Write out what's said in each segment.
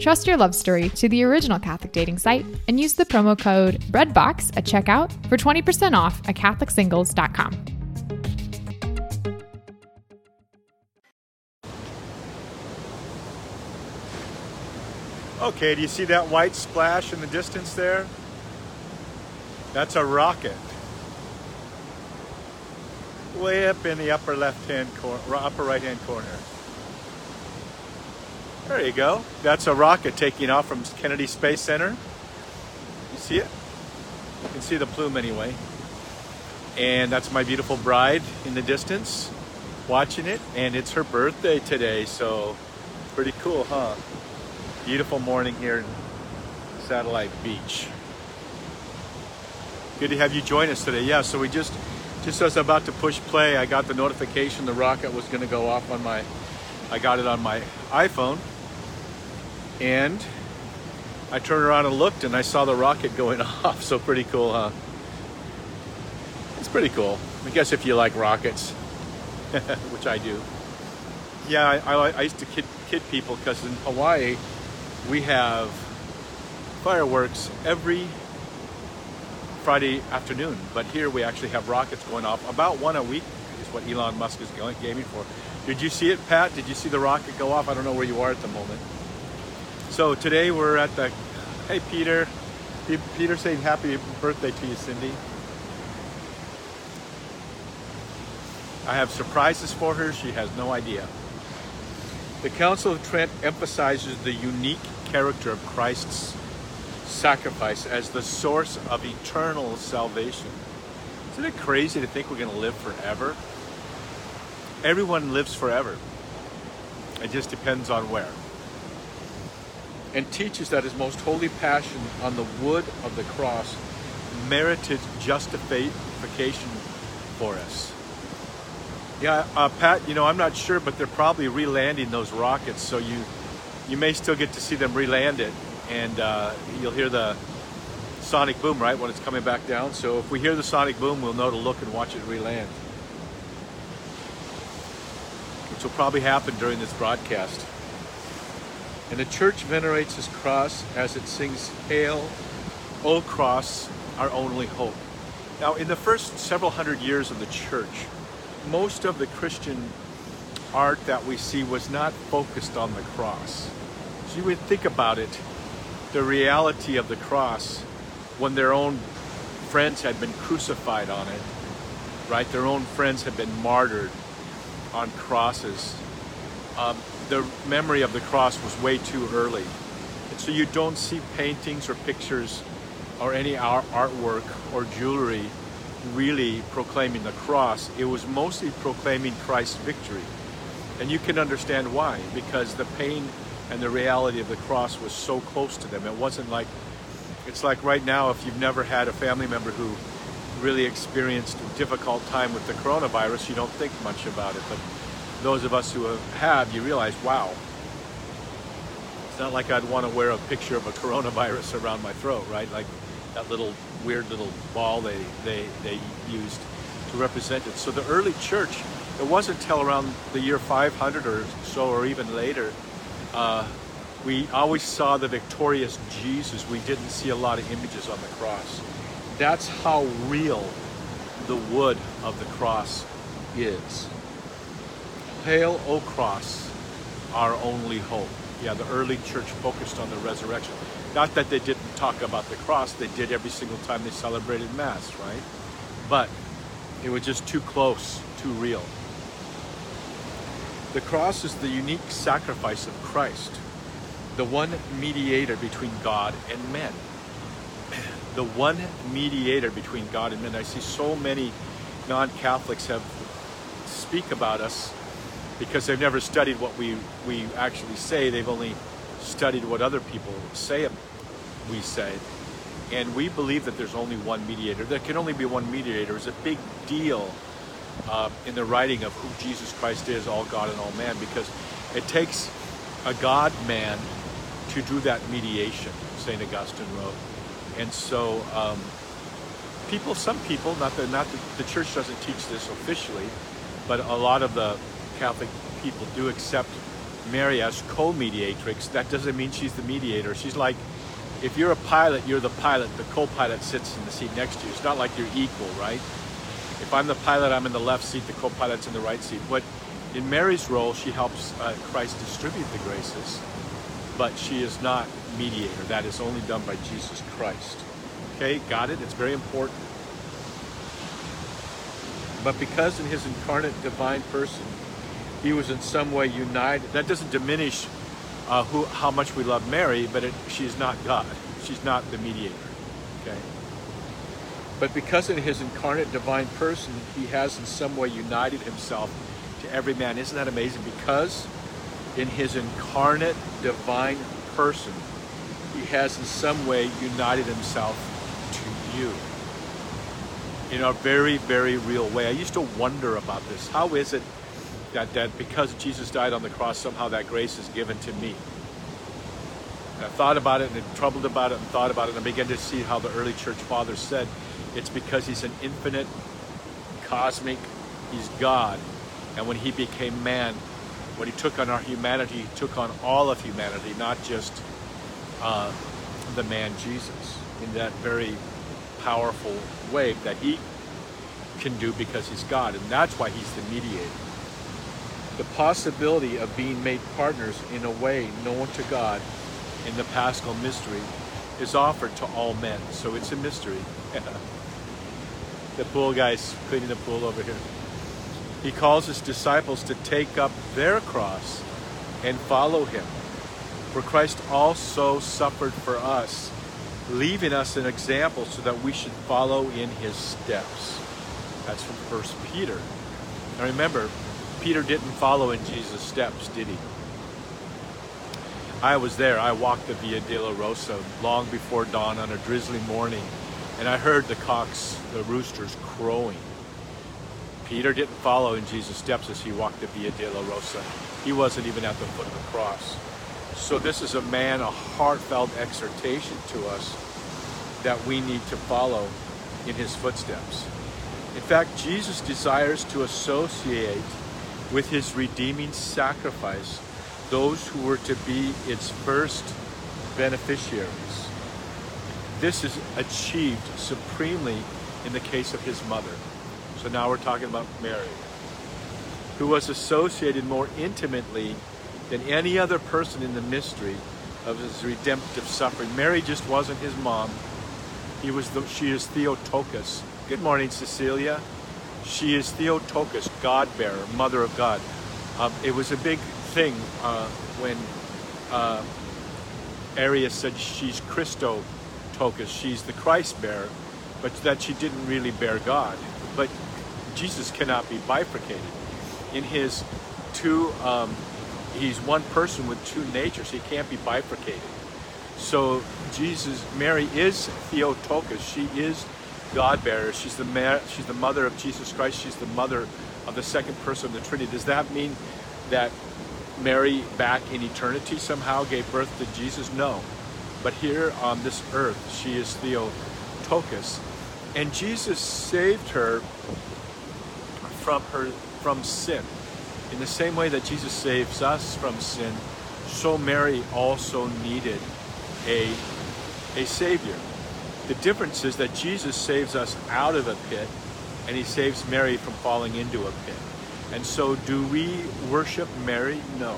Trust your love story to the original Catholic dating site and use the promo code BREADBOX at checkout for 20% off at CatholicSingles.com. Okay, do you see that white splash in the distance there? That's a rocket. Way up in the upper left hand corner, upper right hand corner. There you go. That's a rocket taking off from Kennedy Space Center. You see it? You can see the plume anyway. And that's my beautiful bride in the distance watching it. And it's her birthday today, so pretty cool, huh? Beautiful morning here in Satellite Beach. Good to have you join us today. Yeah, so we just, just as about to push play, I got the notification the rocket was going to go off on my, I got it on my iPhone. And I turned around and looked and I saw the rocket going off. So pretty cool, huh? It's pretty cool. I guess if you like rockets, which I do. Yeah, I, I, I used to kid, kid people because in Hawaii, we have fireworks every Friday afternoon, but here we actually have rockets going off about one a week is what Elon Musk is going, gaming for. Did you see it, Pat? Did you see the rocket go off? I don't know where you are at the moment. So today we're at the, hey Peter, Peter saying happy birthday to you, Cindy. I have surprises for her. She has no idea. The Council of Trent emphasizes the unique character of Christ's sacrifice as the source of eternal salvation. Isn't it crazy to think we're going to live forever? Everyone lives forever. It just depends on where. And teaches that his most holy passion on the wood of the cross merited justification for us. Yeah, uh, Pat, you know, I'm not sure, but they're probably re-landing those rockets, so you you may still get to see them re-land it, and uh, you'll hear the sonic boom, right, when it's coming back down. So if we hear the sonic boom, we'll know to look and watch it re-land. Which will probably happen during this broadcast. And the church venerates his cross as it sings, Hail, O cross, our only hope. Now, in the first several hundred years of the church, most of the Christian art that we see was not focused on the cross. So you would think about it, the reality of the cross when their own friends had been crucified on it, right? Their own friends had been martyred on crosses. Um, the memory of the cross was way too early. And so you don't see paintings or pictures or any art, artwork or jewelry really proclaiming the cross. It was mostly proclaiming Christ's victory. And you can understand why, because the pain and the reality of the cross was so close to them. It wasn't like, it's like right now, if you've never had a family member who really experienced a difficult time with the coronavirus, you don't think much about it. But those of us who have, you realize, wow, it's not like I'd want to wear a picture of a coronavirus around my throat, right? Like that little weird little ball they, they, they used to represent it. So the early church, it wasn't until around the year 500 or so, or even later, uh, we always saw the victorious Jesus. We didn't see a lot of images on the cross. That's how real the wood of the cross is. Hail, O cross, our only hope. Yeah, the early church focused on the resurrection. Not that they didn't talk about the cross, they did every single time they celebrated Mass, right? But it was just too close, too real. The cross is the unique sacrifice of Christ, the one mediator between God and men. The one mediator between God and men. I see so many non-Catholics have speak about us because they've never studied what we, we actually say. They've only studied what other people say we say. And we believe that there's only one mediator. There can only be one mediator. It's a big deal uh, in the writing of who Jesus Christ is, all God and all man, because it takes a God man to do that mediation, St. Augustine wrote. And so, um, people, some people, not the, not the, the church doesn't teach this officially, but a lot of the Catholic people do accept Mary as co-mediatrix. That doesn't mean she's the mediator. She's like, if you're a pilot, you're the pilot. The co-pilot sits in the seat next to you. It's not like you're equal, right? If I'm the pilot, I'm in the left seat. The co-pilot's in the right seat. But in Mary's role, she helps uh, Christ distribute the graces, but she is not mediator. That is only done by Jesus Christ. Okay, got it? It's very important. But because in his incarnate divine person, he was in some way united, that doesn't diminish uh, who, how much we love Mary, but it, she's not God. She's not the mediator. Okay? But because in his incarnate divine person, he has in some way united himself to every man. Isn't that amazing? Because in his incarnate divine person, he has in some way united himself to you in a very, very real way. I used to wonder about this. How is it that, that because Jesus died on the cross, somehow that grace is given to me? And I thought about it and troubled about it and thought about it and I began to see how the early church fathers said it's because he's an infinite, cosmic, he's God. And when he became man, when he took on our humanity, he took on all of humanity, not just uh, the man Jesus, in that very powerful way that he can do because he's God. And that's why he's the mediator. The possibility of being made partners in a way known to God in the paschal mystery is offered to all men. So it's a mystery. the pool guy's cleaning the pool over here. He calls his disciples to take up their cross and follow him. For Christ also suffered for us, leaving us an example so that we should follow in his steps. That's from First Peter. Now remember, Peter didn't follow in Jesus' steps, did he? I was there. I walked the Via Dolorosa long before dawn on a drizzly morning, and I heard the cocks, the roosters, crowing. Peter didn't follow in Jesus' steps as he walked the Via Dolorosa. He wasn't even at the foot of the cross. So this is a man, a heartfelt exhortation to us that we need to follow in his footsteps. In fact, Jesus desires to associate with his redeeming sacrifice those who were to be its first beneficiaries. This is achieved supremely in the case of his mother. So now we're talking about Mary, who was associated more intimately than any other person in the mystery of his redemptive suffering. Mary just wasn't his mom. He was the, she is Theotokos. Good morning, Cecilia. She is Theotokos, God bearer, mother of God. Um, it was a big thing uh, when uh, Arius said she's Christotokos, she's the Christ bearer, but that she didn't really bear God. But Jesus cannot be bifurcated. In his two, um, he's one person with two natures. He can't be bifurcated. So Jesus, Mary is Theotokos. She is God bearer. She's the ma- she's the mother of Jesus Christ. She's the mother of the second person of the Trinity. Does that mean that Mary back in eternity somehow gave birth to Jesus? No. But here on this earth, she is Theotokos. And Jesus saved her from her from sin. In the same way that Jesus saves us from sin, so Mary also needed a, a savior. The difference is that Jesus saves us out of a pit and he saves Mary from falling into a pit. And so do we worship Mary? No.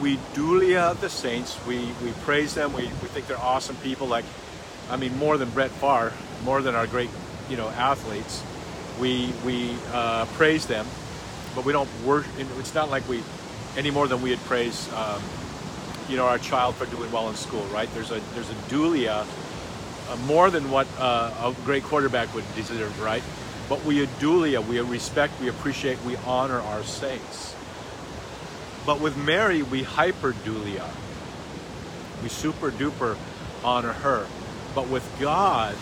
We dulia the saints. We, we praise them. We, we think they're awesome people like, I mean, more than Brett Favre, more than our great, you know, athletes. We, we uh, praise them, but we don't worship. It's not like we, any more than we'd praise, um, you know, our child for doing well in school, right? There's a, there's a dulia, more than what uh, a great quarterback would deserve, right? But we adulia, we respect, we appreciate, we honor our saints. But with Mary, we hyperdulia. We super duper honor her. But with God,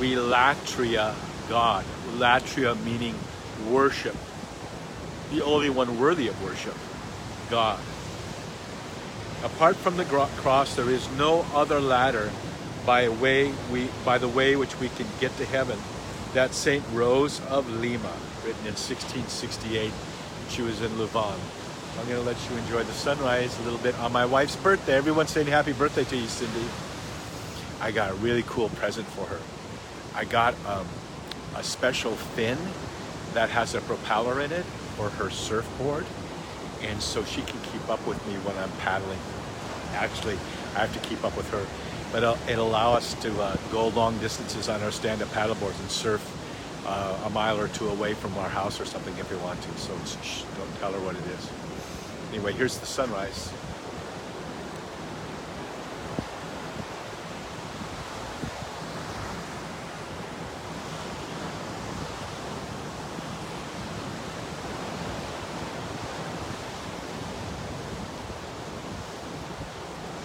we latria God. Latria meaning worship. The only one worthy of worship, God. Apart from the cross, there is no other ladder by way we by the way which we can get to heaven. That Saint Rose of Lima, written in 1668, she was in Louvain. I'm going to let you enjoy the sunrise a little bit on my wife's birthday. Everyone's saying happy birthday to you, Cindy. I got a really cool present for her. I got um, a special fin that has a propeller in it for her surfboard, and so she can keep up with me when I'm paddling. Actually, I have to keep up with her, but it'll, allow us to uh, go long distances on our stand-up paddleboards and surf uh, a mile or two away from our house or something if we want to. So shh, don't tell her what it is. Anyway, here's the sunrise.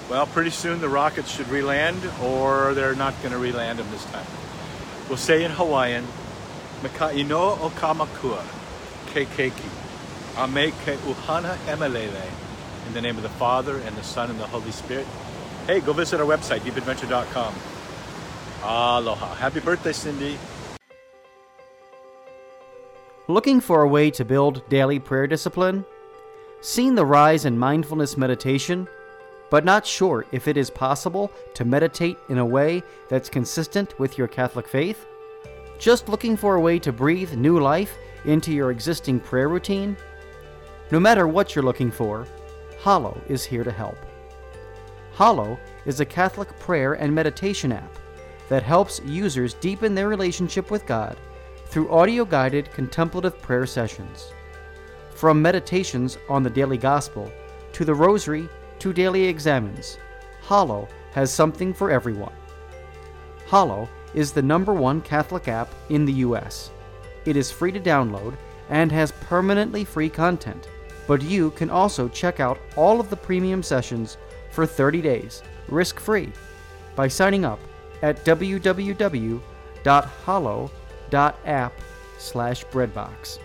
Well, pretty soon the rockets should re-land, or they're not going to re-land them this time. We'll say in Hawaiian, Maka ino o kamakua, ke keiki, ame ke uhana emelele, in the name of the Father, and the Son, and the Holy Spirit. Hey, go visit our website, deepadventure.com. Aloha. Happy birthday, Cindy. Looking for a way to build daily prayer discipline? Seen the rise in mindfulness meditation, but not sure if it is possible to meditate in a way that's consistent with your Catholic faith? Just looking for a way to breathe new life into your existing prayer routine? No matter what you're looking for, Hallow is here to help. Hallow is a Catholic prayer and meditation app that helps users deepen their relationship with God through audio guided contemplative prayer sessions. From meditations on the daily gospel to the rosary to daily examines, Hallow has something for everyone. Hallow is the number one Catholic app in the US. It is free to download and has permanently free content, but you can also check out all of the premium sessions for 30 days, risk free, by signing up at www.hallow.app slash breadbox.